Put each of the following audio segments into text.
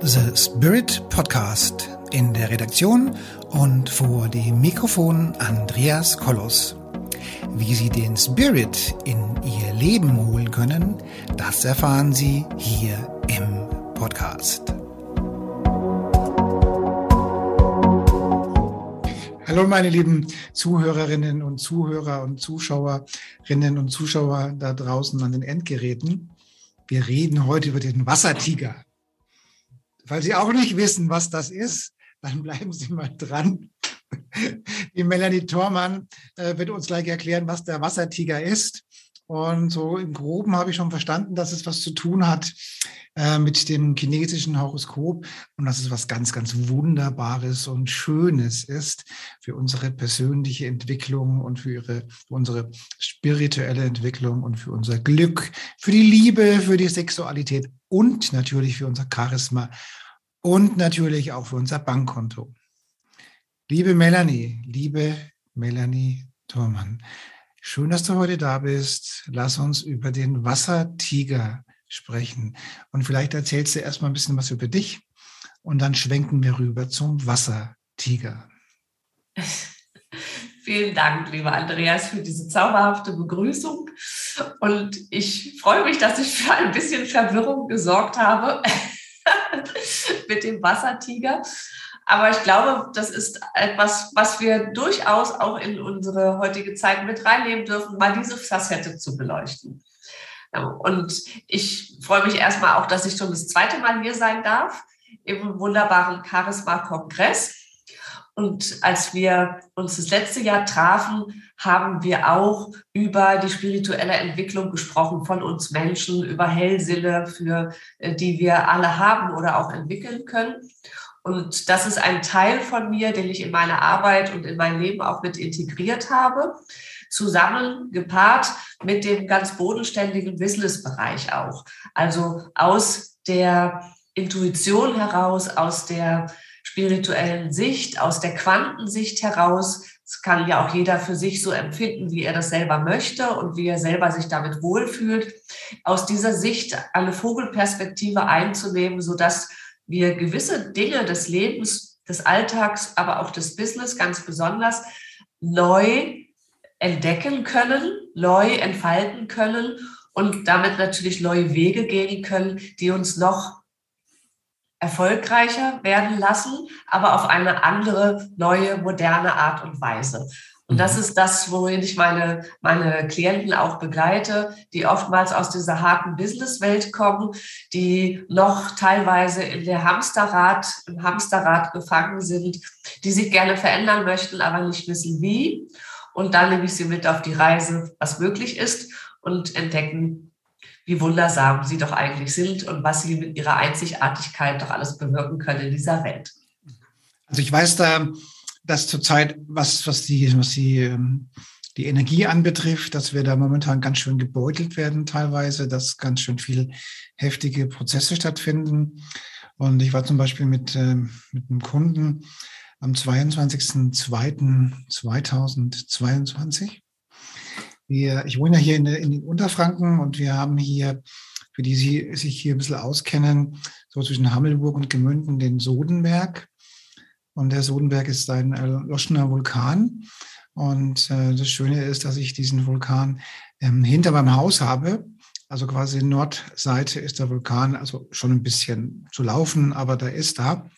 The Spirit Podcast in der Redaktion und vor dem Mikrofon Andreas Kollos. Wie Sie den Spirit in Ihr Leben holen können, das erfahren Sie hier im Podcast. Hallo meine lieben Zuhörerinnen und Zuhörer und Zuschauerinnen und Zuschauer da draußen an den Endgeräten. Wir reden heute über den Wassertiger. Falls Sie auch nicht wissen, was das ist, dann bleiben Sie mal dran. Die Melanie Thormann äh, wird uns gleich erklären, was der Wassertiger ist. Und so im Groben habe ich schon verstanden, dass es was zu tun hat äh, mit dem chinesischen Horoskop und dass es was ganz, ganz Wunderbares und Schönes ist für unsere persönliche Entwicklung und für, ihre, für unsere spirituelle Entwicklung und für unser Glück, für die Liebe, für die Sexualität und natürlich für unser Charisma und natürlich auch für unser Bankkonto. Liebe Melanie, liebe Melanie Thormann, Schön, dass du heute da bist. Lass uns über den Wassertiger sprechen. Und vielleicht erzählst du erstmal ein bisschen was über dich und dann schwenken wir rüber zum Wassertiger. Vielen Dank, lieber Andreas, für diese zauberhafte Begrüßung. Und ich freue mich, dass ich für ein bisschen Verwirrung gesorgt habe mit dem Wassertiger. Aber ich glaube, das ist etwas, was wir durchaus auch in unsere heutige Zeit mit reinnehmen dürfen, mal diese Facette zu beleuchten. Und ich freue mich erstmal auch, dass ich schon das zweite Mal hier sein darf im wunderbaren Charisma-Kongress. Und als wir uns das letzte Jahr trafen, haben wir auch über die spirituelle Entwicklung gesprochen von uns Menschen, über Hellsinne, für äh, die wir alle haben oder auch entwickeln können. Und das ist ein Teil von mir, den ich in meine Arbeit und in mein Leben auch mit integriert habe, zusammen gepaart mit dem ganz bodenständigen Business-Bereich auch. Also aus der Intuition heraus, aus der spirituellen Sicht, aus der Quantensicht heraus. Das kann ja auch jeder für sich so empfinden, wie er das selber möchte und wie er selber sich damit wohlfühlt. Aus dieser Sicht eine Vogelperspektive einzunehmen, sodass wir gewisse Dinge des Lebens, des Alltags, aber auch des Business ganz besonders neu entdecken können, neu entfalten können und damit natürlich neue Wege gehen können, die uns noch erfolgreicher werden lassen, aber auf eine andere, neue, moderne Art und Weise. Und das mhm. ist das, worin ich meine, meine Klienten auch begleite, die oftmals aus dieser harten Businesswelt kommen, die noch teilweise in der Hamsterrad, im Hamsterrad gefangen sind, die sich gerne verändern möchten, aber nicht wissen wie. Und dann nehme ich sie mit auf die Reise, was möglich ist und entdecken, wie wundersam sie doch eigentlich sind und was sie mit ihrer Einzigartigkeit doch alles bewirken können in dieser Welt. Also ich weiß da, dass zurzeit, was, was die, was die, ähm, die Energie anbetrifft, dass wir da momentan ganz schön gebeutelt werden teilweise, dass ganz schön viel heftige Prozesse stattfinden. Und ich war zum Beispiel mit, äh, mit einem Kunden am 22.02.2022. Wir, ich wohne ja hier in, in den Unterfranken und wir haben hier, für die Sie sich hier ein bisschen auskennen, so zwischen Hammelburg und Gemünden den Sodenberg. Und der Sodenberg ist ein erloschener Vulkan. Und äh, das Schöne ist, dass ich diesen Vulkan ähm, hinter meinem Haus habe. Also quasi Nordseite ist der Vulkan, also schon ein bisschen zu laufen, aber der ist da.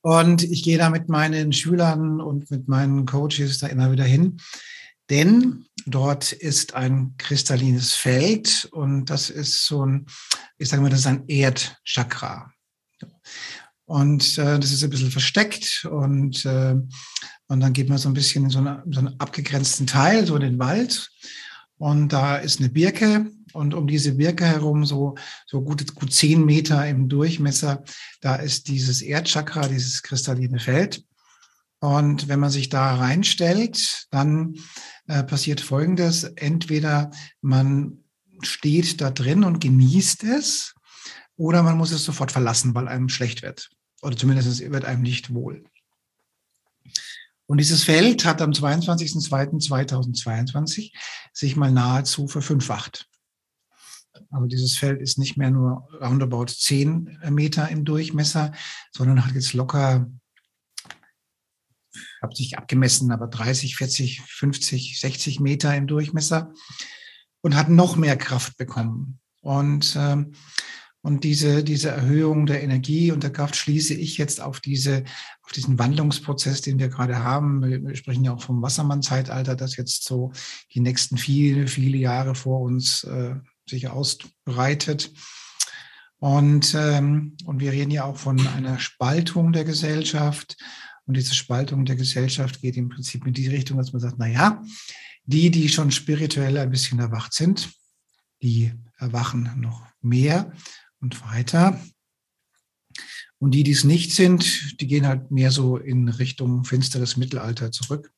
Und ich gehe da mit meinen Schülern und mit meinen Coaches da immer wieder hin. Denn dort ist ein kristallines Feld und das ist so ein, ich sage mal, das ist ein Erdchakra. Und äh, das ist ein bisschen versteckt und, äh, und dann geht man so ein bisschen in so, eine, so einen abgegrenzten Teil, so in den Wald. Und da ist eine Birke und um diese Birke herum, so, so gut, gut zehn Meter im Durchmesser, da ist dieses Erdchakra, dieses kristalline Feld. Und wenn man sich da reinstellt, dann äh, passiert Folgendes. Entweder man steht da drin und genießt es, oder man muss es sofort verlassen, weil einem schlecht wird oder zumindest wird einem nicht wohl. Und dieses Feld hat am 22.02.2022 sich mal nahezu verfünffacht. Also dieses Feld ist nicht mehr nur roundabout 10 Meter im Durchmesser, sondern hat jetzt locker, habe sich abgemessen, aber 30, 40, 50, 60 Meter im Durchmesser und hat noch mehr Kraft bekommen. Und ähm, und diese, diese Erhöhung der Energie und der Kraft schließe ich jetzt auf diese, auf diesen Wandlungsprozess, den wir gerade haben. Wir sprechen ja auch vom Wassermann-Zeitalter, das jetzt so die nächsten viele, viele Jahre vor uns äh, sich ausbreitet. Und, ähm, und wir reden ja auch von einer Spaltung der Gesellschaft. Und diese Spaltung der Gesellschaft geht im Prinzip in die Richtung, dass man sagt, na ja, die, die schon spirituell ein bisschen erwacht sind, die erwachen noch mehr und weiter. Und die, die es nicht sind, die gehen halt mehr so in Richtung finsteres Mittelalter zurück.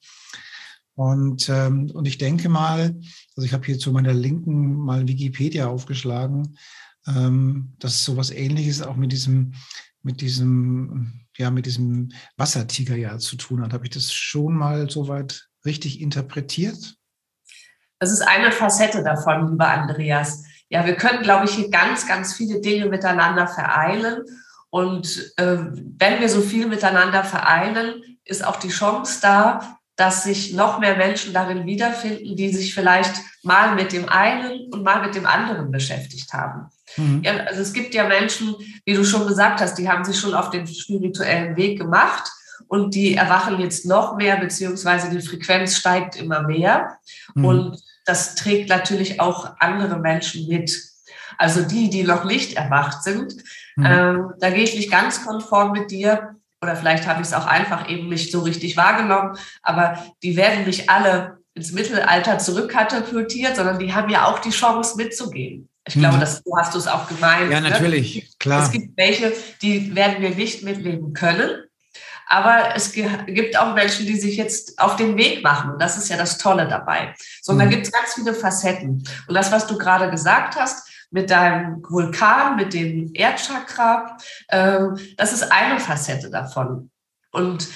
Und, ähm, und ich denke mal, also ich habe hier zu meiner Linken mal Wikipedia aufgeschlagen, ähm, dass sowas ähnliches auch mit diesem, mit diesem, ja, mit diesem Wassertiger ja zu tun hat. Habe ich das schon mal soweit richtig interpretiert? Das ist eine Facette davon, lieber Andreas ja, wir können, glaube ich, hier ganz, ganz viele Dinge miteinander vereinen. Und äh, wenn wir so viel miteinander vereinen, ist auch die Chance da, dass sich noch mehr Menschen darin wiederfinden, die sich vielleicht mal mit dem einen und mal mit dem anderen beschäftigt haben. Mhm. Ja, also es gibt ja Menschen, wie du schon gesagt hast, die haben sich schon auf den spirituellen Weg gemacht und die erwachen jetzt noch mehr, beziehungsweise die Frequenz steigt immer mehr. Mhm. Und das trägt natürlich auch andere Menschen mit. Also die, die noch nicht erwacht sind, mhm. ähm, da gehe ich nicht ganz konform mit dir. Oder vielleicht habe ich es auch einfach eben nicht so richtig wahrgenommen. Aber die werden nicht alle ins Mittelalter zurückkatapultiert, sondern die haben ja auch die Chance mitzugehen. Ich glaube, mhm. das, so hast du es auch gemeint. Ja, ne? natürlich, ne? klar. Es gibt welche, die werden wir nicht mitleben können. Aber es gibt auch Menschen, die sich jetzt auf den Weg machen. Und das ist ja das Tolle dabei. So, und da mhm. gibt es ganz viele Facetten. Und das, was du gerade gesagt hast, mit deinem Vulkan, mit dem Erdchakra, äh, das ist eine Facette davon. Und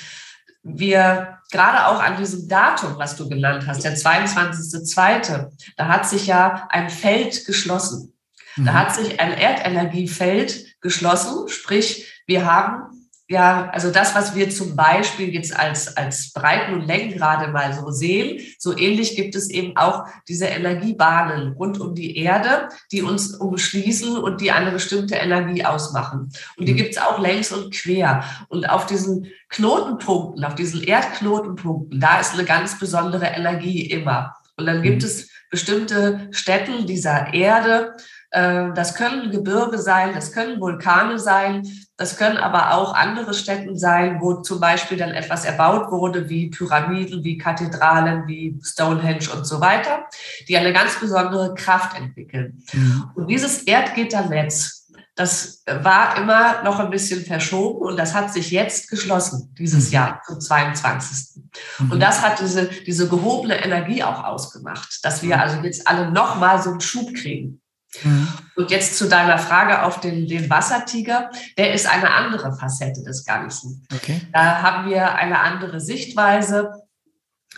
wir gerade auch an diesem Datum, was du genannt hast, der 22.2., da hat sich ja ein Feld geschlossen. Da mhm. hat sich ein Erdenergiefeld geschlossen, sprich, wir haben ja, also das, was wir zum Beispiel jetzt als, als Breiten- und Längengrade mal so sehen, so ähnlich gibt es eben auch diese Energiebahnen rund um die Erde, die uns umschließen und die eine bestimmte Energie ausmachen. Und die mhm. gibt es auch längs und quer. Und auf diesen Knotenpunkten, auf diesen Erdknotenpunkten, da ist eine ganz besondere Energie immer. Und dann gibt mhm. es bestimmte Städten dieser Erde, das können Gebirge sein, das können Vulkane sein, das können aber auch andere Städten sein, wo zum Beispiel dann etwas erbaut wurde, wie Pyramiden, wie Kathedralen, wie Stonehenge und so weiter, die eine ganz besondere Kraft entwickeln. Mhm. Und dieses Erdgitternetz, das war immer noch ein bisschen verschoben und das hat sich jetzt geschlossen, dieses mhm. Jahr zum 22. Mhm. Und das hat diese, diese gehobene Energie auch ausgemacht, dass wir mhm. also jetzt alle nochmal so einen Schub kriegen. Mhm. Und jetzt zu deiner Frage auf den, den Wassertiger, der ist eine andere Facette des Ganzen. Okay. Da haben wir eine andere Sichtweise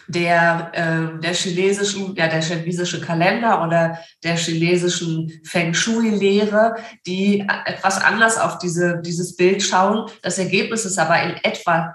der, äh, der chinesischen, ja, der chinesische Kalender oder der chinesischen Feng Shui-Lehre, die etwas anders auf diese, dieses Bild schauen. Das Ergebnis ist aber in etwa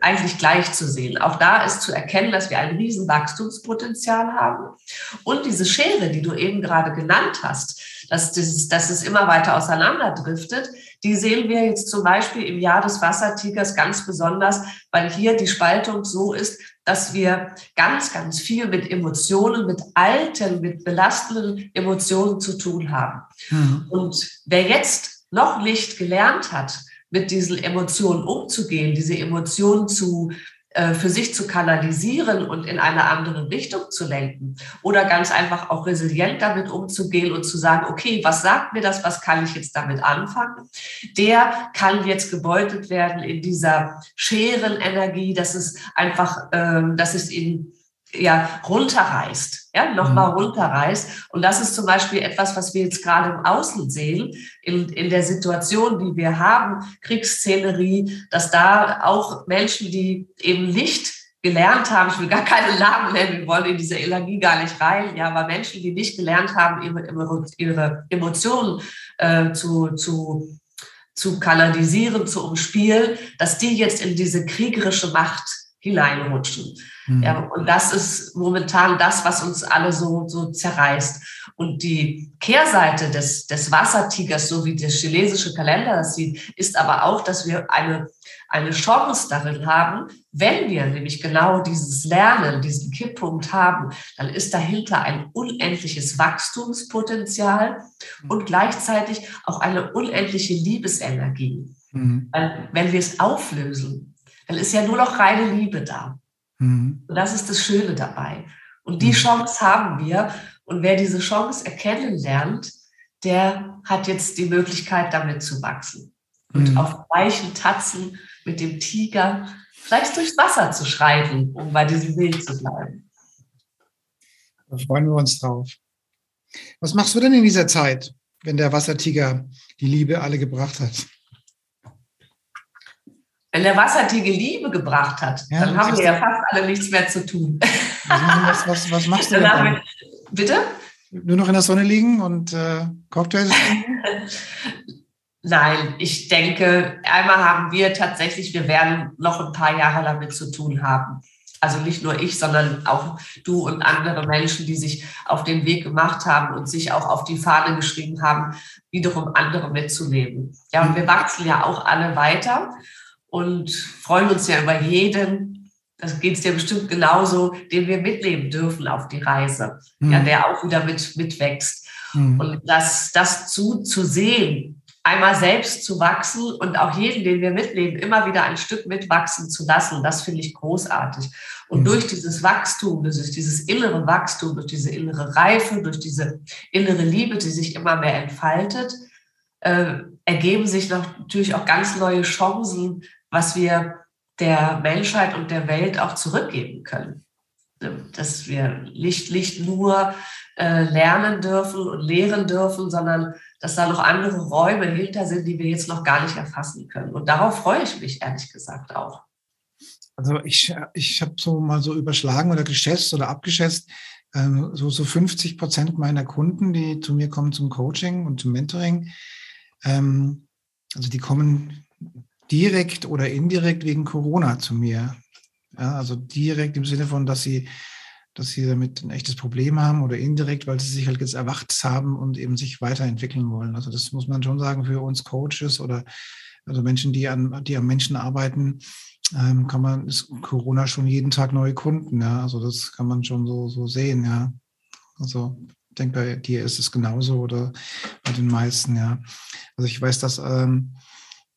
eigentlich gleich zu sehen. Auch da ist zu erkennen, dass wir ein riesen Wachstumspotenzial haben. Und diese Schere, die du eben gerade genannt hast, dass, dieses, dass es immer weiter auseinanderdriftet, die sehen wir jetzt zum Beispiel im Jahr des Wassertigers ganz besonders, weil hier die Spaltung so ist, dass wir ganz, ganz viel mit Emotionen, mit alten, mit belastenden Emotionen zu tun haben. Mhm. Und wer jetzt noch nicht gelernt hat, mit diesen Emotionen umzugehen, diese Emotionen zu äh, für sich zu kanalisieren und in eine andere Richtung zu lenken. Oder ganz einfach auch resilient damit umzugehen und zu sagen, okay, was sagt mir das, was kann ich jetzt damit anfangen, der kann jetzt gebeutet werden in dieser Scherenenergie, dass es einfach, äh, dass es ihn ja, runterreißt, ja, nochmal mhm. runterreißt. Und das ist zum Beispiel etwas, was wir jetzt gerade im Außen sehen, in, in der Situation, die wir haben, Kriegsszenerie, dass da auch Menschen, die eben nicht gelernt haben, ich will gar keine Namen nennen, wir wollen in diese Energie gar nicht rein, ja, aber Menschen, die nicht gelernt haben, ihre, ihre Emotionen äh, zu, zu, zu kanalisieren, zu umspielen, dass die jetzt in diese kriegerische Macht hineinrutschen. Mhm. Ja, und das ist momentan das, was uns alle so, so zerreißt. Und die Kehrseite des, des Wassertigers, so wie der chinesische Kalender das sieht, ist aber auch, dass wir eine, eine Chance darin haben, wenn wir nämlich genau dieses Lernen, diesen Kipppunkt haben, dann ist dahinter ein unendliches Wachstumspotenzial mhm. und gleichzeitig auch eine unendliche Liebesenergie. Mhm. Wenn wir es auflösen, dann ist ja nur noch reine Liebe da. Mhm. Und das ist das Schöne dabei. Und die mhm. Chance haben wir. Und wer diese Chance erkennen lernt, der hat jetzt die Möglichkeit, damit zu wachsen. Und mhm. auf weichen Tatzen mit dem Tiger vielleicht durchs Wasser zu schreiten, um bei diesem Bild zu bleiben. Da freuen wir uns drauf. Was machst du denn in dieser Zeit, wenn der Wassertiger die Liebe alle gebracht hat? Wenn der Wassertiger Liebe gebracht hat, ja, dann haben wir ja fast alle nichts mehr zu tun. Was, was, was machst du dann? Wir, bitte? Nur noch in der Sonne liegen und äh, Cocktails Nein, ich denke, einmal haben wir tatsächlich, wir werden noch ein paar Jahre damit zu tun haben. Also nicht nur ich, sondern auch du und andere Menschen, die sich auf den Weg gemacht haben und sich auch auf die Fahne geschrieben haben, wiederum andere mitzunehmen. Ja, und wir wachsen ja auch alle weiter und freuen uns ja über jeden, das geht es dir bestimmt genauso, den wir mitnehmen dürfen auf die Reise, mhm. ja, der auch wieder mit, mitwächst. Mhm. Und das, das zu, zu sehen, einmal selbst zu wachsen und auch jeden, den wir mitnehmen, immer wieder ein Stück mitwachsen zu lassen, das finde ich großartig. Und mhm. durch dieses Wachstum, durch dieses innere Wachstum, durch diese innere Reife, durch diese innere Liebe, die sich immer mehr entfaltet, äh, ergeben sich natürlich auch ganz neue Chancen, was wir der Menschheit und der Welt auch zurückgeben können. Dass wir nicht, nicht nur äh, lernen dürfen und lehren dürfen, sondern dass da noch andere Räume hinter sind, die wir jetzt noch gar nicht erfassen können. Und darauf freue ich mich ehrlich gesagt auch. Also ich, ich habe so mal so überschlagen oder geschätzt oder abgeschätzt, ähm, so, so 50 Prozent meiner Kunden, die zu mir kommen zum Coaching und zum Mentoring, ähm, also die kommen direkt oder indirekt wegen Corona zu mir. Ja, also direkt im Sinne von, dass sie, dass sie damit ein echtes Problem haben oder indirekt, weil sie sich halt jetzt erwacht haben und eben sich weiterentwickeln wollen. Also das muss man schon sagen für uns Coaches oder also Menschen, die an, die am Menschen arbeiten, ähm, kann man, ist Corona schon jeden Tag neue Kunden, ja. Also das kann man schon so, so sehen, ja. Also ich denke, bei dir ist es genauso oder bei den meisten, ja. Also ich weiß, dass ähm,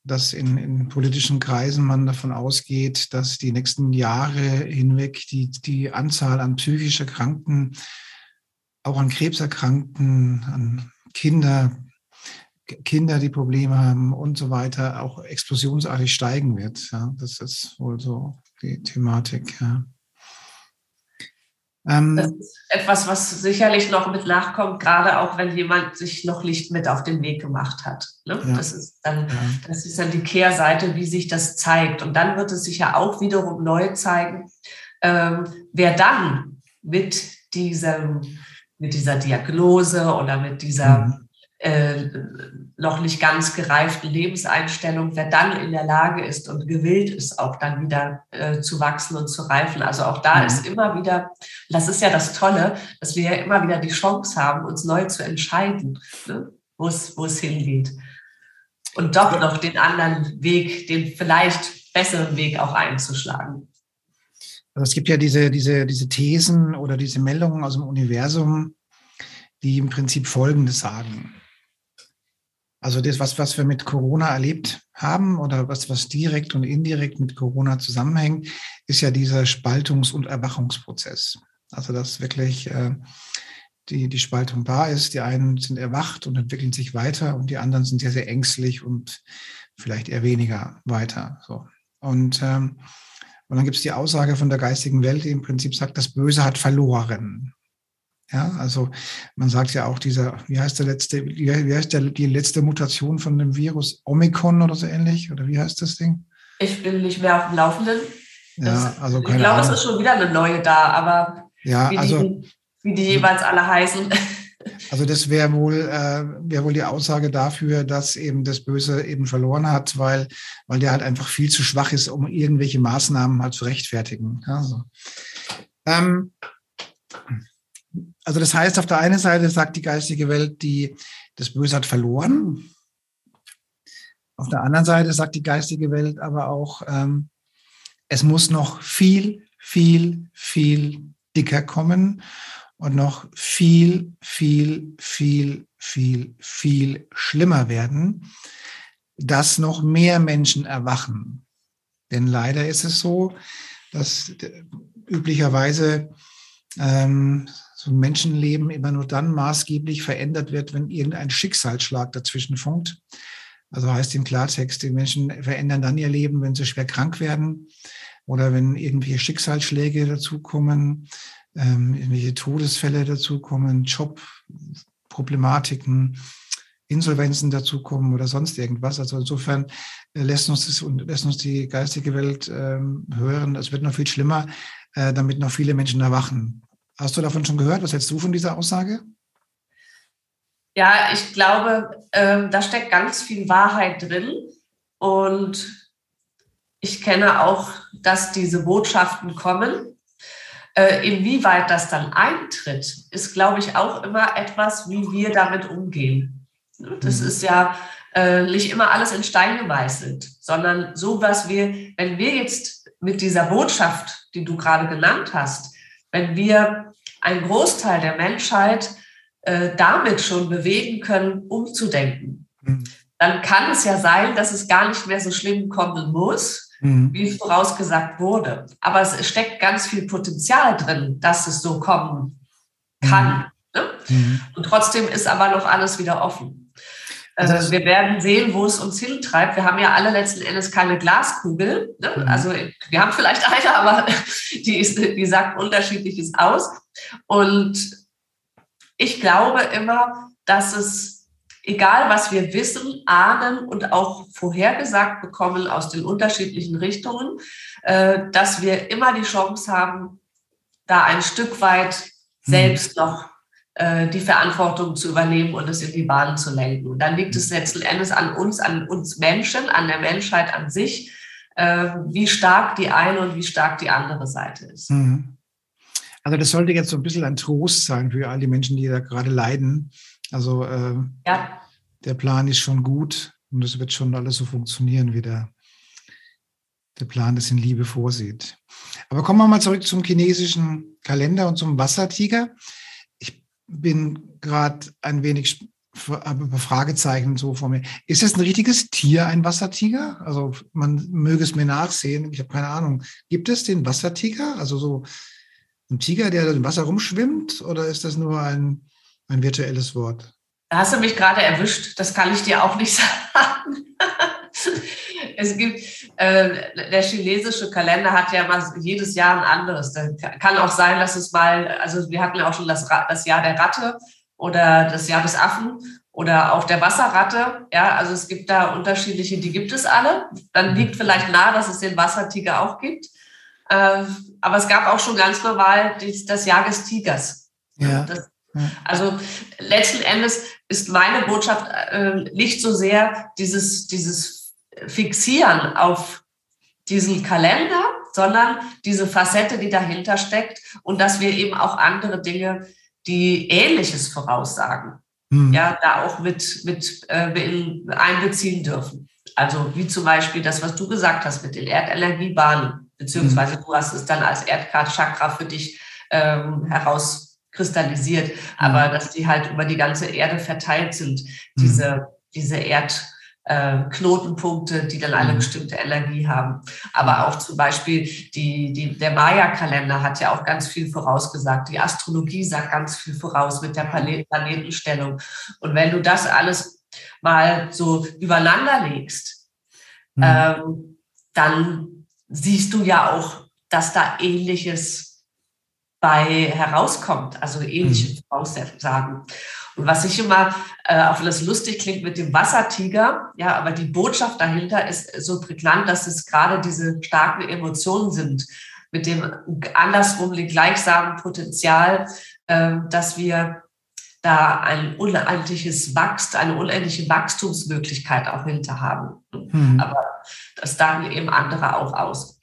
dass in, in, politischen Kreisen man davon ausgeht, dass die nächsten Jahre hinweg die, die Anzahl an psychisch Erkrankten, auch an Krebserkrankten, an Kinder, Kinder, die Probleme haben und so weiter, auch explosionsartig steigen wird. Ja, das ist wohl so die Thematik. Ja. Ähm, das ist etwas, was sicherlich noch mit nachkommt, gerade auch wenn jemand sich noch nicht mit auf den Weg gemacht hat. Ne? Ja. Das, ist dann, ja. das ist dann die Kehrseite, wie sich das zeigt. Und dann wird es sich ja auch wiederum neu zeigen, ähm, wer dann mit diesem, mit dieser Diagnose oder mit dieser mhm äh, noch nicht ganz gereiften Lebenseinstellung, wer dann in der Lage ist und gewillt ist, auch dann wieder äh, zu wachsen und zu reifen. Also auch da mhm. ist immer wieder, das ist ja das Tolle, dass wir ja immer wieder die Chance haben, uns neu zu entscheiden, ne? wo es, wo es hingeht. Und doch noch den anderen Weg, den vielleicht besseren Weg auch einzuschlagen. Also es gibt ja diese, diese, diese Thesen oder diese Meldungen aus dem Universum, die im Prinzip Folgendes sagen. Also das, was, was wir mit Corona erlebt haben oder was, was direkt und indirekt mit Corona zusammenhängt, ist ja dieser Spaltungs- und Erwachungsprozess. Also dass wirklich äh, die, die Spaltung da ist. Die einen sind erwacht und entwickeln sich weiter und die anderen sind sehr, sehr ängstlich und vielleicht eher weniger weiter. So. Und, ähm, und dann gibt es die Aussage von der geistigen Welt, die im Prinzip sagt, das Böse hat verloren. Ja, also man sagt ja auch dieser, wie heißt der letzte, wie heißt der, die letzte Mutation von dem Virus? Omikron oder so ähnlich? Oder wie heißt das Ding? Ich bin nicht mehr auf dem Laufenden. Ja, also ich glaube, es ist schon wieder eine neue da, aber ja, wie, also, die, wie die jeweils alle heißen. Also das wäre wohl, äh, wäre wohl die Aussage dafür, dass eben das Böse eben verloren hat, weil, weil der halt einfach viel zu schwach ist, um irgendwelche Maßnahmen halt zu rechtfertigen. Also, ähm, also das heißt, auf der einen Seite sagt die geistige Welt, die, das Böse hat verloren. Auf der anderen Seite sagt die geistige Welt aber auch, ähm, es muss noch viel, viel, viel dicker kommen und noch viel, viel, viel, viel, viel schlimmer werden, dass noch mehr Menschen erwachen. Denn leider ist es so, dass üblicherweise ähm, so ein Menschenleben immer nur dann maßgeblich verändert wird, wenn irgendein Schicksalsschlag dazwischen funkt. Also heißt im Klartext, die Menschen verändern dann ihr Leben, wenn sie schwer krank werden oder wenn irgendwelche Schicksalsschläge dazukommen, ähm, irgendwelche Todesfälle dazukommen, Jobproblematiken, Insolvenzen dazukommen oder sonst irgendwas. Also insofern äh, lässt uns das und lässt uns die geistige Welt ähm, hören. Es wird noch viel schlimmer, äh, damit noch viele Menschen erwachen. Hast du davon schon gehört? Was hältst du von dieser Aussage? Ja, ich glaube, äh, da steckt ganz viel Wahrheit drin. Und ich kenne auch, dass diese Botschaften kommen. Äh, inwieweit das dann eintritt, ist, glaube ich, auch immer etwas, wie wir damit umgehen. Das mhm. ist ja äh, nicht immer alles in Stein gemeißelt, sondern so, was wir, wenn wir jetzt mit dieser Botschaft, die du gerade genannt hast, wenn wir einen Großteil der Menschheit äh, damit schon bewegen können, umzudenken, mhm. dann kann es ja sein, dass es gar nicht mehr so schlimm kommen muss, mhm. wie vorausgesagt wurde. Aber es steckt ganz viel Potenzial drin, dass es so kommen kann. Mhm. Ne? Mhm. Und trotzdem ist aber noch alles wieder offen. Also wir werden sehen, wo es uns hintreibt. Wir haben ja alle letzten Endes keine Glaskugel. Ne? Mhm. Also wir haben vielleicht eine, aber die, ist, die sagt unterschiedliches aus. Und ich glaube immer, dass es egal was wir wissen, ahnen und auch vorhergesagt bekommen aus den unterschiedlichen Richtungen, äh, dass wir immer die Chance haben, da ein Stück weit mhm. selbst noch äh, die Verantwortung zu übernehmen und es in die Bahn zu lenken. Und dann liegt es letzten Endes an uns, an uns Menschen, an der Menschheit an sich, äh, wie stark die eine und wie stark die andere Seite ist. Mhm. Also das sollte jetzt so ein bisschen ein Trost sein für all die Menschen, die da gerade leiden, also äh, ja. der Plan ist schon gut und es wird schon alles so funktionieren, wie der, der Plan das in Liebe vorsieht. Aber kommen wir mal zurück zum chinesischen Kalender und zum Wassertiger. Ich bin gerade ein wenig habe Fragezeichen so vor mir. Ist das ein richtiges Tier, ein Wassertiger? Also man möge es mir nachsehen. Ich habe keine Ahnung. Gibt es den Wassertiger? Also so ein Tiger, der im Wasser rumschwimmt? Oder ist das nur ein ein virtuelles Wort. Da hast du mich gerade erwischt. Das kann ich dir auch nicht sagen. es gibt, äh, der chinesische Kalender hat ja mal jedes Jahr ein anderes. Da kann auch sein, dass es mal, also wir hatten ja auch schon das, das Jahr der Ratte oder das Jahr des Affen oder auch der Wasserratte. Ja, also es gibt da unterschiedliche, die gibt es alle. Dann liegt vielleicht nahe, dass es den Wassertiger auch gibt. Äh, aber es gab auch schon ganz normal das Jahr des Tigers. Ja. Das also letzten Endes ist meine Botschaft äh, nicht so sehr dieses, dieses Fixieren auf diesen Kalender, sondern diese Facette, die dahinter steckt und dass wir eben auch andere Dinge, die Ähnliches voraussagen, mhm. ja, da auch mit, mit äh, einbeziehen dürfen. Also wie zum Beispiel das, was du gesagt hast mit den Erdenergiebahnen, beziehungsweise mhm. du hast es dann als Erdkart-Chakra für dich ähm, heraus kristallisiert, aber mhm. dass die halt über die ganze Erde verteilt sind, diese, mhm. diese Erdknotenpunkte, äh, die dann alle bestimmte Energie haben. Aber auch zum Beispiel die, die, der Maya-Kalender hat ja auch ganz viel vorausgesagt. Die Astrologie sagt ganz viel voraus mit der Planetenstellung. Und wenn du das alles mal so übereinander legst, mhm. ähm, dann siehst du ja auch, dass da ähnliches bei herauskommt, also ähnliche mhm. Voraussagen. Und was ich immer, äh, auch wenn das lustig klingt mit dem Wassertiger, ja, aber die Botschaft dahinter ist so prägnant, dass es gerade diese starken Emotionen sind, mit dem andersrum gleichsamen Potenzial, äh, dass wir da ein unendliches Wachst, eine unendliche Wachstumsmöglichkeit auch hinter haben. Mhm. Aber das sagen eben andere auch aus.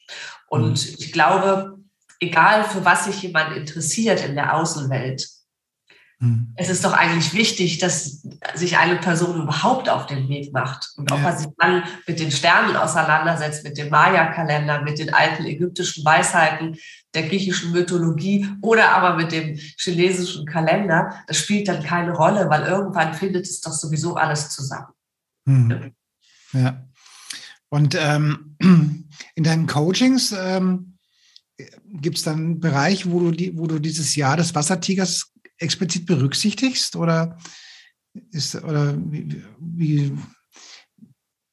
Und mhm. ich glaube, egal für was sich jemand interessiert in der Außenwelt, Mhm. Es ist doch eigentlich wichtig, dass sich eine Person überhaupt auf den Weg macht und ob ja. er sich dann mit den Sternen auseinandersetzt, mit dem Maya-Kalender, mit den alten ägyptischen Weisheiten der griechischen Mythologie oder aber mit dem chinesischen Kalender. Das spielt dann keine Rolle, weil irgendwann findet es doch sowieso alles zusammen. Mhm. Ja. Und ähm, in deinen Coachings ähm, gibt es dann einen Bereich, wo du, die, wo du dieses Jahr des Wassertigers explizit berücksichtigst oder ist oder wie, wie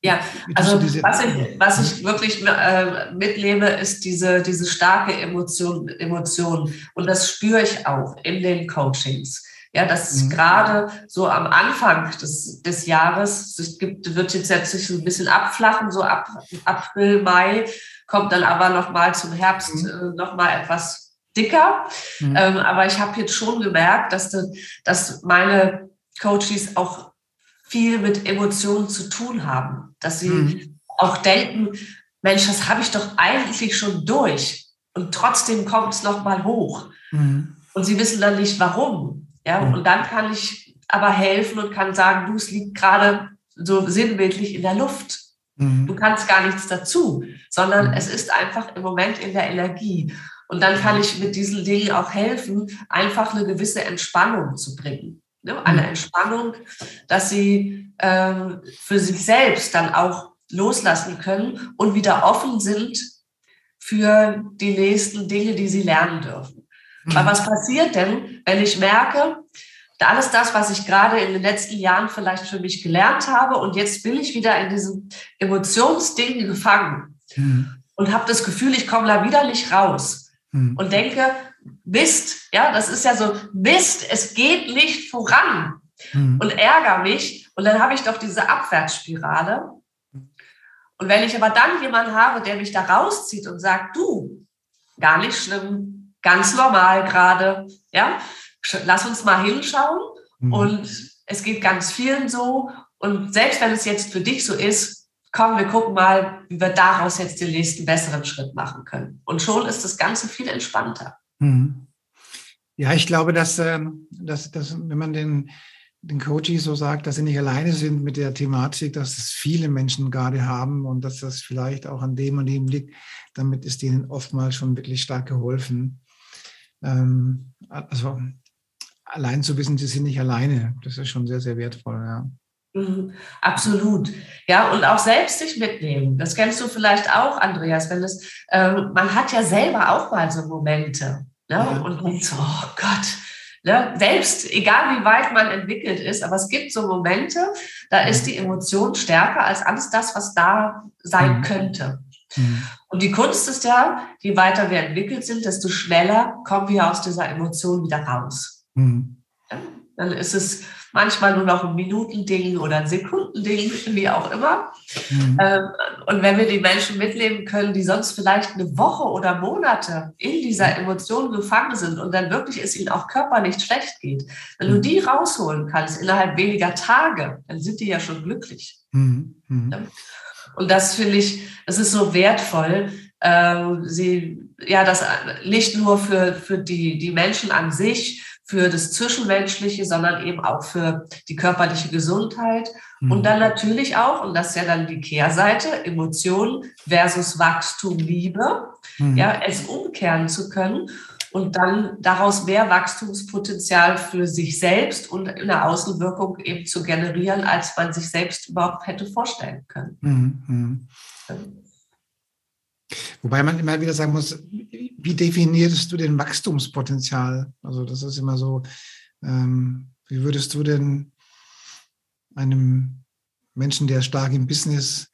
ja, also was ich, was ich wirklich äh, mitlebe, ist diese, diese starke Emotion, Emotion. Und das spüre ich auch in den Coachings. Ja, das mhm. gerade so am Anfang des, des Jahres, es gibt, wird jetzt, jetzt sich so ein bisschen abflachen, so ab April, Mai, kommt dann aber nochmal zum Herbst mhm. äh, nochmal etwas dicker. Mhm. Ähm, aber ich habe jetzt schon gemerkt, dass, de, dass meine Coaches auch viel mit Emotionen zu tun haben. Dass sie mhm. auch denken, Mensch, das habe ich doch eigentlich schon durch. Und trotzdem kommt es nochmal hoch. Mhm. Und sie wissen dann nicht, warum. Ja, mhm. und dann kann ich aber helfen und kann sagen, du, es liegt gerade so sinnbildlich in der Luft. Mhm. Du kannst gar nichts dazu, sondern mhm. es ist einfach im Moment in der Energie. Und dann kann ich mit diesen Dingen auch helfen, einfach eine gewisse Entspannung zu bringen. Ne? Eine mhm. Entspannung, dass sie ähm, für sich selbst dann auch loslassen können und wieder offen sind für die nächsten Dinge, die sie lernen dürfen. Mhm. Weil was passiert denn, wenn ich merke, alles das, was ich gerade in den letzten Jahren vielleicht für mich gelernt habe und jetzt bin ich wieder in diesem Emotionsding gefangen mhm. und habe das Gefühl, ich komme da wieder nicht raus mhm. und denke, Mist, ja, das ist ja so, Mist, es geht nicht voran mhm. und ärgere mich. Und dann habe ich doch diese Abwärtsspirale. Und wenn ich aber dann jemanden habe, der mich da rauszieht und sagt, du, gar nicht schlimm, ganz normal gerade, ja, lass uns mal hinschauen. Mhm. Und es geht ganz vielen so. Und selbst wenn es jetzt für dich so ist, komm, wir gucken mal, wie wir daraus jetzt den nächsten besseren Schritt machen können. Und schon ist das Ganze viel entspannter. Mhm. Ja, ich glaube, dass, ähm, dass, dass wenn man den, den Coaches so sagt, dass sie nicht alleine sind mit der Thematik, dass es viele Menschen gerade haben und dass das vielleicht auch an dem und dem liegt, damit ist denen oftmals schon wirklich stark geholfen. Ähm, also allein zu wissen, sie sind nicht alleine, das ist schon sehr, sehr wertvoll. Ja. Mhm, absolut. Ja, und auch selbst sich mitnehmen. Das kennst du vielleicht auch, Andreas, wenn es, ähm, man hat ja selber auch mal so Momente. Ne? Ja. Und denkt so, oh Gott, ne? selbst, egal wie weit man entwickelt ist, aber es gibt so Momente, da ist die Emotion stärker als alles das, was da sein mhm. könnte. Mhm. Und die Kunst ist ja, je weiter wir entwickelt sind, desto schneller kommen wir aus dieser Emotion wieder raus. Mhm. Ja? Dann ist es manchmal nur noch ein Minutending oder ein Sekundending, wie auch immer. Mhm. Ähm, und wenn wir die Menschen mitleben können, die sonst vielleicht eine Woche oder Monate in dieser Emotion gefangen sind und dann wirklich es ihnen auch körperlich schlecht geht, wenn mhm. du die rausholen kannst innerhalb weniger Tage, dann sind die ja schon glücklich. Mhm. mhm. Und das finde ich, das ist so wertvoll, ähm, sie, ja, das nicht nur für, für die, die Menschen an sich, für das Zwischenmenschliche, sondern eben auch für die körperliche Gesundheit. Mhm. Und dann natürlich auch, und das ist ja dann die Kehrseite, Emotionen versus Wachstum, Liebe, mhm. ja, es umkehren zu können und dann daraus mehr Wachstumspotenzial für sich selbst und in der Außenwirkung eben zu generieren, als man sich selbst überhaupt hätte vorstellen können. Mhm. Wobei man immer wieder sagen muss, wie definierst du denn Wachstumspotenzial? Also das ist immer so, ähm, wie würdest du denn einem Menschen, der stark im Business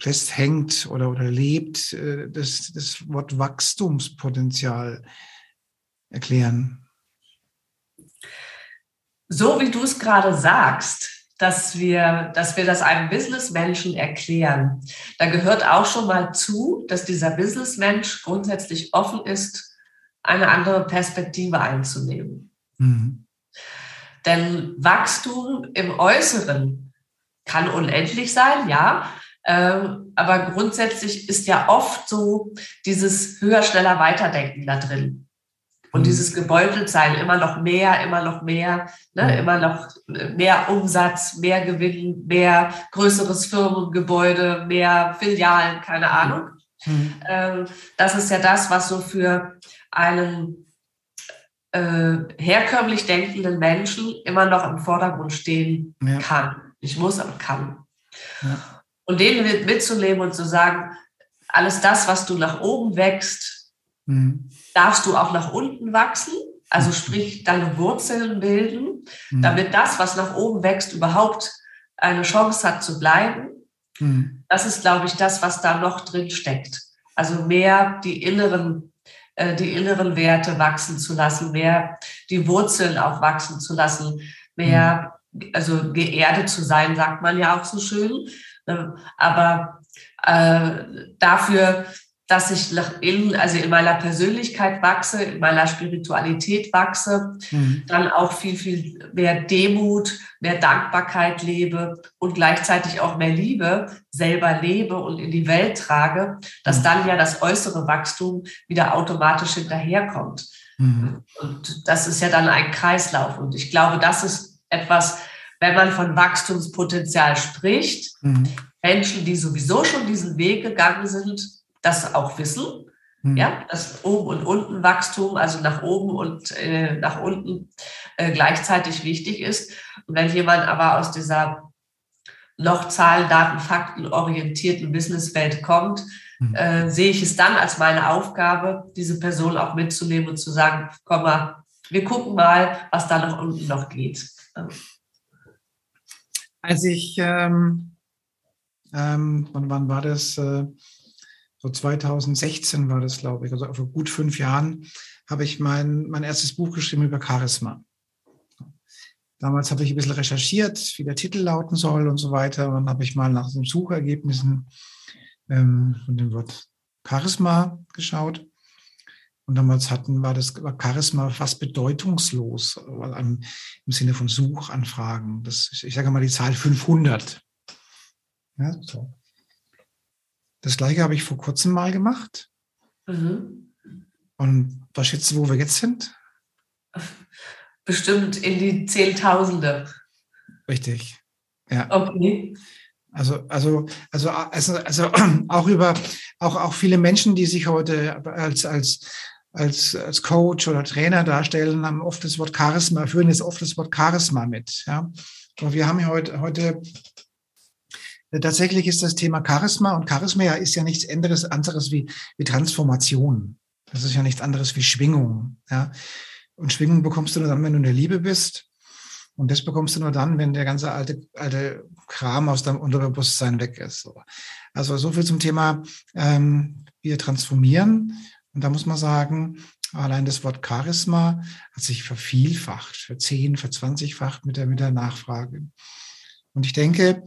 festhängt oder, oder lebt, äh, das, das Wort Wachstumspotenzial erklären? so wie du es gerade sagst, dass wir, dass wir das einem Businessmenschen erklären, da gehört auch schon mal zu, dass dieser Businessmensch grundsätzlich offen ist, eine andere Perspektive einzunehmen. Mhm. Denn Wachstum im Äußeren kann unendlich sein, ja, ähm, aber grundsätzlich ist ja oft so dieses höher, schneller, weiterdenken da drin. Und mhm. dieses Gebeuteltsein, immer noch mehr, immer noch mehr, ne, mhm. immer noch mehr Umsatz, mehr Gewinn, mehr größeres Firmengebäude, mehr Filialen, keine mhm. Ahnung. Mhm. Ähm, das ist ja das, was so für einen äh, herkömmlich denkenden Menschen immer noch im Vordergrund stehen ja. kann. Ich muss, aber kann. Ja. Und den mitzunehmen und zu sagen, alles das, was du nach oben wächst, mhm. Darfst du auch nach unten wachsen. Also mhm. sprich, deine Wurzeln bilden, mhm. damit das, was nach oben wächst, überhaupt eine Chance hat zu bleiben. Mhm. Das ist, glaube ich, das, was da noch drin steckt. Also mehr die inneren, äh, die inneren Werte wachsen zu lassen, mehr die Wurzeln auch wachsen zu lassen, mehr, mhm. also geerdet zu sein, sagt man ja auch so schön. Ne? Aber äh, dafür, dass ich nach innen, also in meiner Persönlichkeit wachse, in meiner Spiritualität wachse, mhm. dann auch viel, viel mehr Demut, mehr Dankbarkeit lebe und gleichzeitig auch mehr Liebe selber lebe und in die Welt trage, dass mhm. dann ja das äußere Wachstum wieder automatisch hinterherkommt. Mhm. Und das ist ja dann ein Kreislauf. Und ich glaube, das ist etwas, wenn man von Wachstumspotenzial spricht, mhm. Menschen, die sowieso schon diesen Weg gegangen sind, das auch wissen. Mhm. Ja, dass oben und unten Wachstum, also nach oben und äh, nach unten äh, gleichzeitig wichtig ist. Und wenn jemand aber aus dieser noch Zahlen, Daten, Fakten orientierten Businesswelt kommt, mhm. äh, sehe ich es dann als meine Aufgabe, diese Person auch mitzunehmen und zu sagen, komm mal, wir gucken mal, was da nach unten noch geht. Als ich, ähm, ähm, wann, wann, war das? So 2016 war das, glaube ich, also vor gut fünf Jahren, habe ich mein, mein erstes Buch geschrieben über Charisma. Damals habe ich ein bisschen recherchiert, wie der Titel lauten soll und so weiter. Und dann habe ich mal nach den Suchergebnissen ähm, von dem Wort Charisma geschaut. Und damals hatten, war das war Charisma fast bedeutungslos, weil im Sinne von Suchanfragen. Das, ich sage mal die Zahl 500. Ja, so. Das gleiche habe ich vor kurzem mal gemacht. Mhm. Und was schätzt du, wo wir jetzt sind? Bestimmt in die Zehntausende. Richtig. Ja. Okay. Also, also, also, also, also auch über, auch, auch viele Menschen, die sich heute als, als als, als Coach oder Trainer darstellen, haben oft das Wort Charisma, führen jetzt oft das Wort Charisma mit. Ja. Aber wir haben ja heute, heute tatsächlich ist das Thema Charisma und Charisma ja ist ja nichts anderes, anderes wie, wie Transformation. Das ist ja nichts anderes wie Schwingung. Ja. Und Schwingung bekommst du nur dann, wenn du in der Liebe bist. Und das bekommst du nur dann, wenn der ganze alte, alte Kram aus deinem Unterbewusstsein weg ist. Also so viel zum Thema, ähm, wir transformieren. Und da muss man sagen, allein das Wort Charisma hat sich vervielfacht, für zehn, für zwanzigfacht mit der, mit der Nachfrage. Und ich denke,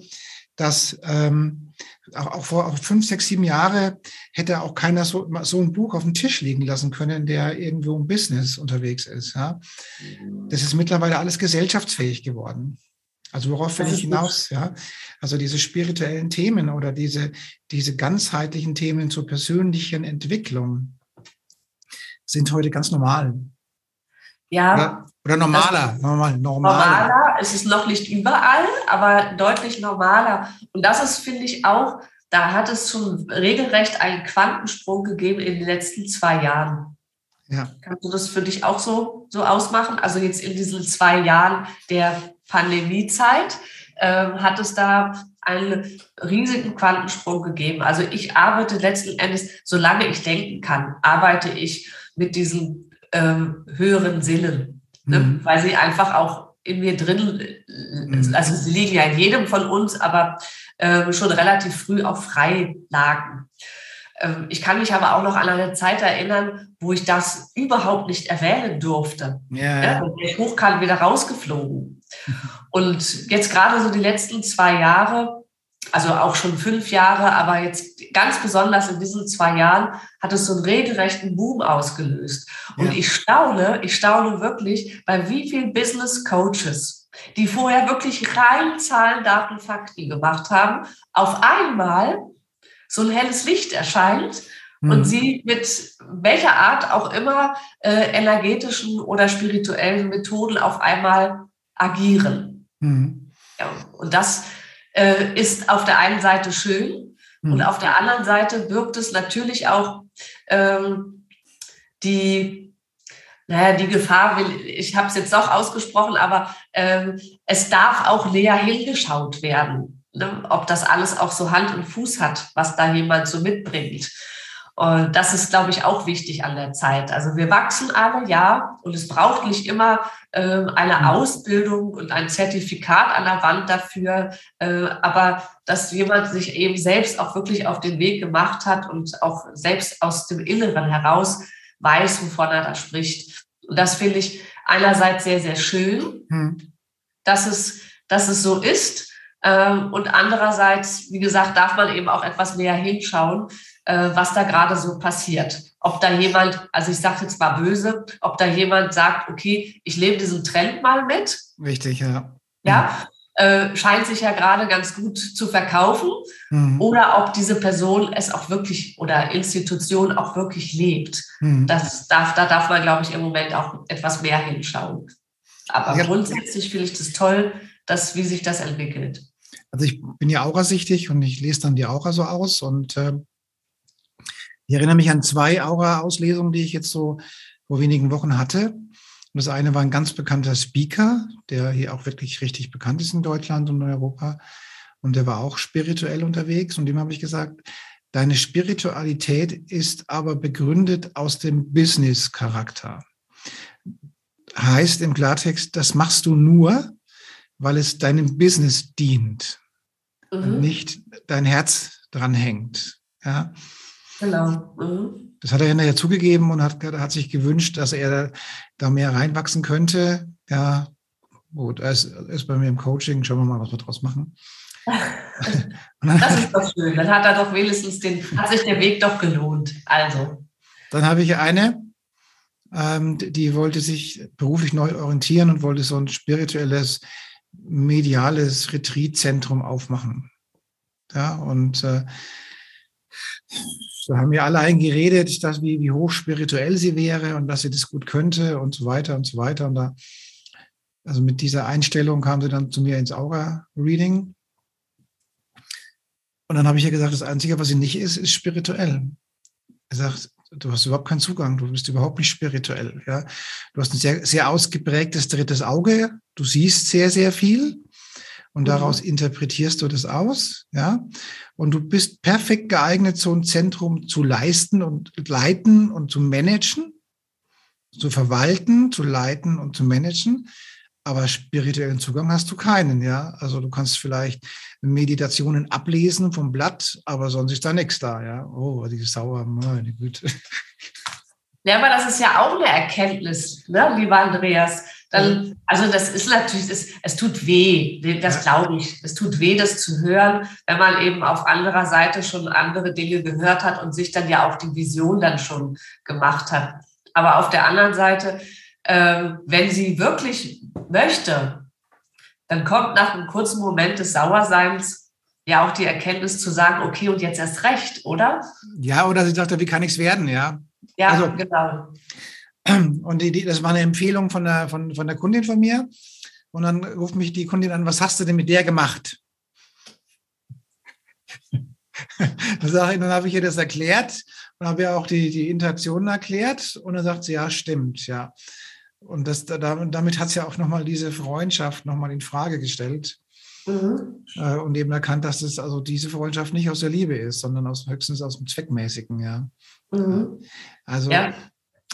dass ähm, auch, auch vor auch fünf, sechs, sieben Jahre hätte auch keiner so, so ein Buch auf dem Tisch liegen lassen können, der irgendwo im Business unterwegs ist. Ja? Das ist mittlerweile alles gesellschaftsfähig geworden. Also worauf will ich hinaus? Ja, also diese spirituellen Themen oder diese, diese ganzheitlichen Themen zur persönlichen Entwicklung, sind heute ganz normal. Ja. ja. Oder normaler, normal, normaler. Normaler, es ist noch nicht überall, aber deutlich normaler. Und das ist, finde ich, auch, da hat es schon regelrecht einen Quantensprung gegeben in den letzten zwei Jahren. Ja. Kannst du das für dich auch so, so ausmachen? Also jetzt in diesen zwei Jahren der Pandemiezeit äh, hat es da einen riesigen Quantensprung gegeben. Also ich arbeite letzten Endes, solange ich denken kann, arbeite ich mit diesen ähm, höheren Sinnen, ne? mhm. weil sie einfach auch in mir drin, mhm. also sie liegen ja in jedem von uns, aber äh, schon relativ früh auch frei lagen. Ähm, ich kann mich aber auch noch an eine Zeit erinnern, wo ich das überhaupt nicht erwähnen durfte. Ja. ja ich hochkant wieder rausgeflogen. Und jetzt gerade so die letzten zwei Jahre, also auch schon fünf Jahre, aber jetzt ganz besonders in diesen zwei Jahren hat es so einen regelrechten Boom ausgelöst. Und ja. ich staune, ich staune wirklich, bei wie vielen Business Coaches, die vorher wirklich rein Zahlen, Daten, Fakten gemacht haben, auf einmal so ein helles Licht erscheint mhm. und sie mit welcher Art auch immer äh, energetischen oder spirituellen Methoden auf einmal agieren. Mhm. Ja, und das äh, ist auf der einen Seite schön mhm. und auf der anderen Seite birgt es natürlich auch ähm, die, naja, die Gefahr, will, ich habe es jetzt doch ausgesprochen, aber ähm, es darf auch leer hingeschaut werden, ne? ob das alles auch so Hand und Fuß hat, was da jemand so mitbringt. Und das ist, glaube ich, auch wichtig an der Zeit. Also wir wachsen alle, ja, und es braucht nicht immer äh, eine mhm. Ausbildung und ein Zertifikat an der Wand dafür, äh, aber dass jemand sich eben selbst auch wirklich auf den Weg gemacht hat und auch selbst aus dem Inneren heraus weiß, wovon er da spricht. Und das finde ich einerseits sehr, sehr schön, mhm. dass, es, dass es so ist. Ähm, und andererseits, wie gesagt, darf man eben auch etwas näher hinschauen, äh, was da gerade so passiert. Ob da jemand, also ich sage jetzt mal böse, ob da jemand sagt, okay, ich lebe diesen Trend mal mit. Richtig, ja. Ja, äh, scheint sich ja gerade ganz gut zu verkaufen. Mhm. Oder ob diese Person es auch wirklich oder Institution auch wirklich lebt. Mhm. Das darf, da darf man, glaube ich, im Moment auch etwas mehr hinschauen. Aber ja. grundsätzlich finde ich das toll, dass, wie sich das entwickelt. Also ich bin ja aurasichtig und ich lese dann die Aura so aus und äh, ich erinnere mich an zwei Aura-Auslesungen, die ich jetzt so vor wenigen Wochen hatte. Und das eine war ein ganz bekannter Speaker, der hier auch wirklich richtig bekannt ist in Deutschland und in Europa. Und der war auch spirituell unterwegs. Und dem habe ich gesagt, deine Spiritualität ist aber begründet aus dem Business-Charakter. Heißt im Klartext, das machst du nur, weil es deinem Business dient mhm. und nicht dein Herz dran hängt. Ja. Genau. Mhm. Das hat er hinterher zugegeben und hat, hat sich gewünscht, dass er da mehr reinwachsen könnte. Ja, gut, er ist, ist bei mir im Coaching. Schauen wir mal, was wir draus machen. das ist doch schön. Dann hat er doch wenigstens den, hat sich der Weg doch gelohnt. Also. Dann habe ich eine, ähm, die wollte sich beruflich neu orientieren und wollte so ein spirituelles, mediales Retreatzentrum aufmachen. Ja, und äh, da haben wir alle eingeredet, dass wie, wie hoch spirituell sie wäre und dass sie das gut könnte und so weiter und so weiter. Und da, also mit dieser Einstellung kam sie dann zu mir ins Aura-Reading. Und dann habe ich ihr gesagt, das Einzige, was sie nicht ist, ist spirituell. Er sagt, du hast überhaupt keinen Zugang, du bist überhaupt nicht spirituell. Ja? Du hast ein sehr, sehr ausgeprägtes drittes Auge, du siehst sehr, sehr viel und mhm. daraus interpretierst du das aus, ja. Und du bist perfekt geeignet, so ein Zentrum zu leisten und leiten und zu managen, zu verwalten, zu leiten und zu managen. Aber spirituellen Zugang hast du keinen, ja. Also du kannst vielleicht Meditationen ablesen vom Blatt, aber sonst ist da nichts da, ja. Oh, die ist sauer, meine Güte. Ja, aber das ist ja auch eine Erkenntnis, ne, lieber Andreas dann, also das ist natürlich, es, es tut weh, das glaube ich. Es tut weh, das zu hören, wenn man eben auf anderer Seite schon andere Dinge gehört hat und sich dann ja auch die Vision dann schon gemacht hat. Aber auf der anderen Seite, äh, wenn sie wirklich möchte, dann kommt nach einem kurzen Moment des Sauerseins ja auch die Erkenntnis zu sagen, okay, und jetzt erst recht, oder? Ja, oder sie sagte, wie kann ich es werden, ja? Ja, also, genau. Und die, das war eine Empfehlung von der, von, von der Kundin von mir. Und dann ruft mich die Kundin an, was hast du denn mit der gemacht? dann, dann habe ich ihr das erklärt und habe ihr auch die, die Interaktionen erklärt. Und dann sagt sie, ja, stimmt, ja. Und das, damit hat sie ja auch nochmal diese Freundschaft nochmal in Frage gestellt. Mhm. Äh, und eben erkannt, dass es also diese Freundschaft nicht aus der Liebe ist, sondern aus, höchstens aus dem Zweckmäßigen, ja. Mhm. Also ja.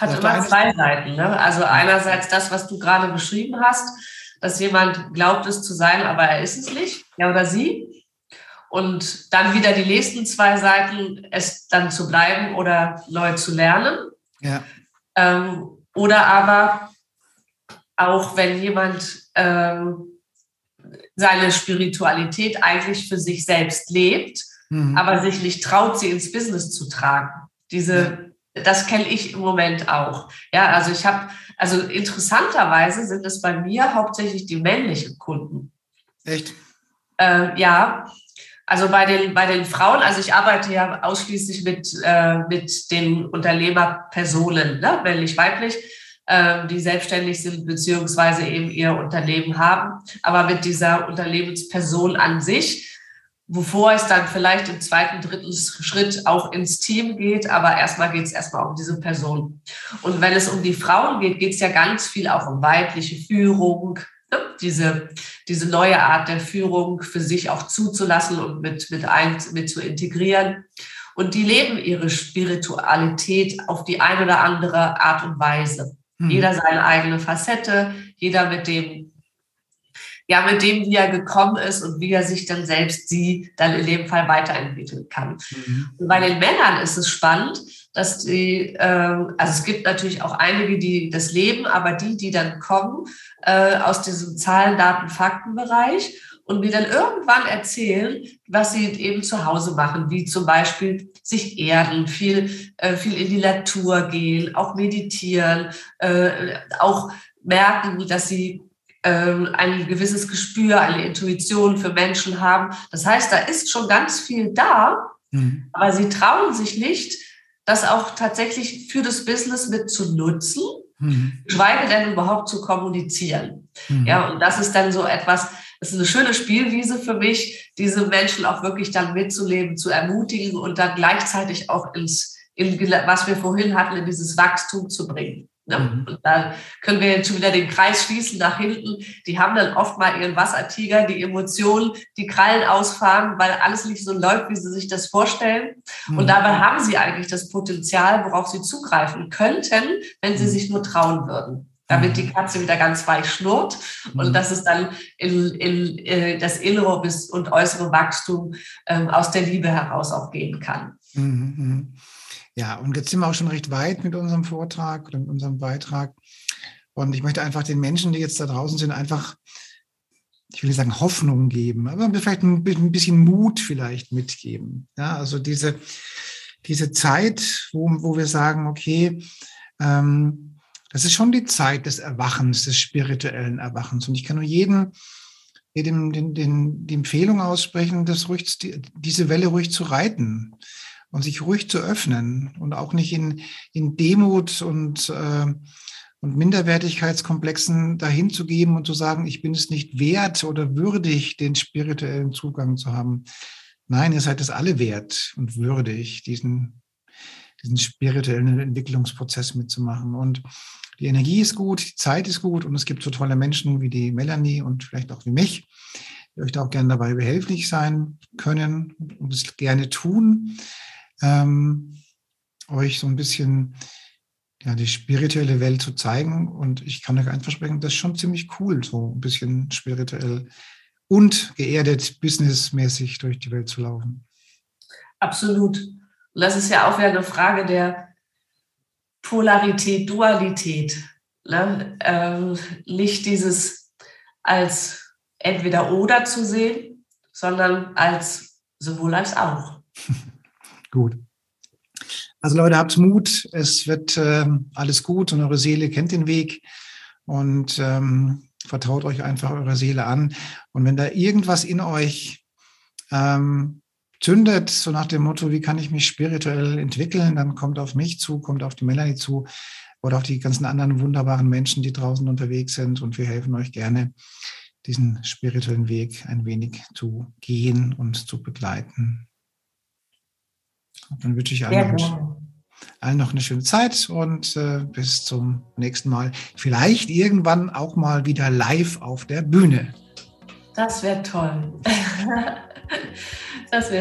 Hat immer zwei Seiten. Ne? Also einerseits das, was du gerade beschrieben hast, dass jemand glaubt es zu sein, aber er ist es nicht, er oder sie. und dann wieder die nächsten zwei Seiten, es dann zu bleiben oder neu zu lernen. Ja. Ähm, oder aber auch wenn jemand ähm, seine Spiritualität eigentlich für sich selbst lebt, mhm. aber sich nicht traut, sie ins Business zu tragen. Diese, ja. Das kenne ich im Moment auch. Ja, also ich habe, also interessanterweise sind es bei mir hauptsächlich die männlichen Kunden. Echt? Äh, ja, also bei den, bei den Frauen, also ich arbeite ja ausschließlich mit, äh, mit den Unternehmerpersonen, ne, männlich, weiblich, äh, die selbstständig sind beziehungsweise eben ihr Unternehmen haben. Aber mit dieser Unternehmensperson an sich, wovor es dann vielleicht im zweiten, dritten Schritt auch ins Team geht, aber erstmal geht es erstmal um diese Person. Und wenn es um die Frauen geht, geht es ja ganz viel auch um weibliche Führung, Ne, diese, diese neue Art der Führung für sich auch zuzulassen und mit, mit, ein, mit zu integrieren. Und die leben ihre Spiritualität auf die eine oder andere Art und Weise. Mhm. Jeder seine eigene Facette, jeder mit dem, ja, mit dem, wie er gekommen ist und wie er sich dann selbst sie dann in dem Fall weiterentwickeln kann. Mhm. Und bei den Männern ist es spannend, dass die, äh, also es gibt natürlich auch einige, die das leben, aber die, die dann kommen äh, aus diesem Zahlen, Daten, Faktenbereich und mir dann irgendwann erzählen, was sie eben zu Hause machen, wie zum Beispiel sich erden, viel, äh, viel in die Natur gehen, auch meditieren, äh, auch merken, dass sie ein gewisses Gespür, eine Intuition für Menschen haben. Das heißt, da ist schon ganz viel da, mhm. aber sie trauen sich nicht, das auch tatsächlich für das Business mit zu nutzen, mhm. geschweige denn überhaupt zu kommunizieren. Mhm. Ja, und das ist dann so etwas, das ist eine schöne Spielwiese für mich, diese Menschen auch wirklich dann mitzuleben, zu ermutigen und dann gleichzeitig auch ins, in, was wir vorhin hatten, in dieses Wachstum zu bringen. Ne? Mhm. Und da können wir jetzt schon wieder den Kreis schließen nach hinten. Die haben dann oft mal ihren Wassertiger, die Emotionen, die Krallen ausfahren, weil alles nicht so läuft, wie sie sich das vorstellen. Mhm. Und dabei haben sie eigentlich das Potenzial, worauf sie zugreifen könnten, wenn sie mhm. sich nur trauen würden damit die mhm. Katze wieder ganz weich schnurrt und mhm. dass es dann in, in, in äh, das innere und äußere Wachstum ähm, aus der Liebe heraus auch gehen kann. Mhm. Ja, und jetzt sind wir auch schon recht weit mit unserem Vortrag oder mit unserem Beitrag. Und ich möchte einfach den Menschen, die jetzt da draußen sind, einfach, ich will nicht sagen Hoffnung geben, aber vielleicht ein bisschen Mut vielleicht mitgeben. Ja, also diese, diese Zeit, wo, wo wir sagen, okay, ähm, das ist schon die Zeit des Erwachens, des spirituellen Erwachens. Und ich kann nur jeden, jedem den, den, die Empfehlung aussprechen, das ruhig, diese Welle ruhig zu reiten und sich ruhig zu öffnen und auch nicht in, in Demut und, äh, und Minderwertigkeitskomplexen dahin zu geben und zu sagen, ich bin es nicht wert oder würdig, den spirituellen Zugang zu haben. Nein, ihr seid es alle wert und würdig, diesen, diesen spirituellen Entwicklungsprozess mitzumachen. Und die Energie ist gut, die Zeit ist gut und es gibt so tolle Menschen wie die Melanie und vielleicht auch wie mich, die euch da auch gerne dabei behilflich sein können und es gerne tun ähm, euch so ein bisschen ja, die spirituelle Welt zu zeigen. Und ich kann euch einfach versprechen, das ist schon ziemlich cool, so ein bisschen spirituell und geerdet, businessmäßig durch die Welt zu laufen. Absolut. Und das ist ja auch wieder eine Frage der Polarität, Dualität. Ne? Ähm, nicht dieses als entweder oder zu sehen, sondern als sowohl als auch. Gut. Also Leute, habt Mut. Es wird äh, alles gut und eure Seele kennt den Weg und ähm, vertraut euch einfach eurer Seele an. Und wenn da irgendwas in euch ähm, zündet, so nach dem Motto, wie kann ich mich spirituell entwickeln, dann kommt auf mich zu, kommt auf die Melanie zu oder auf die ganzen anderen wunderbaren Menschen, die draußen unterwegs sind. Und wir helfen euch gerne, diesen spirituellen Weg ein wenig zu gehen und zu begleiten. Dann wünsche ich allen, noch, allen noch eine schöne Zeit und äh, bis zum nächsten Mal. Vielleicht irgendwann auch mal wieder live auf der Bühne. Das wäre toll. das wäre